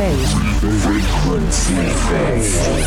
Frequency. Frequency phase.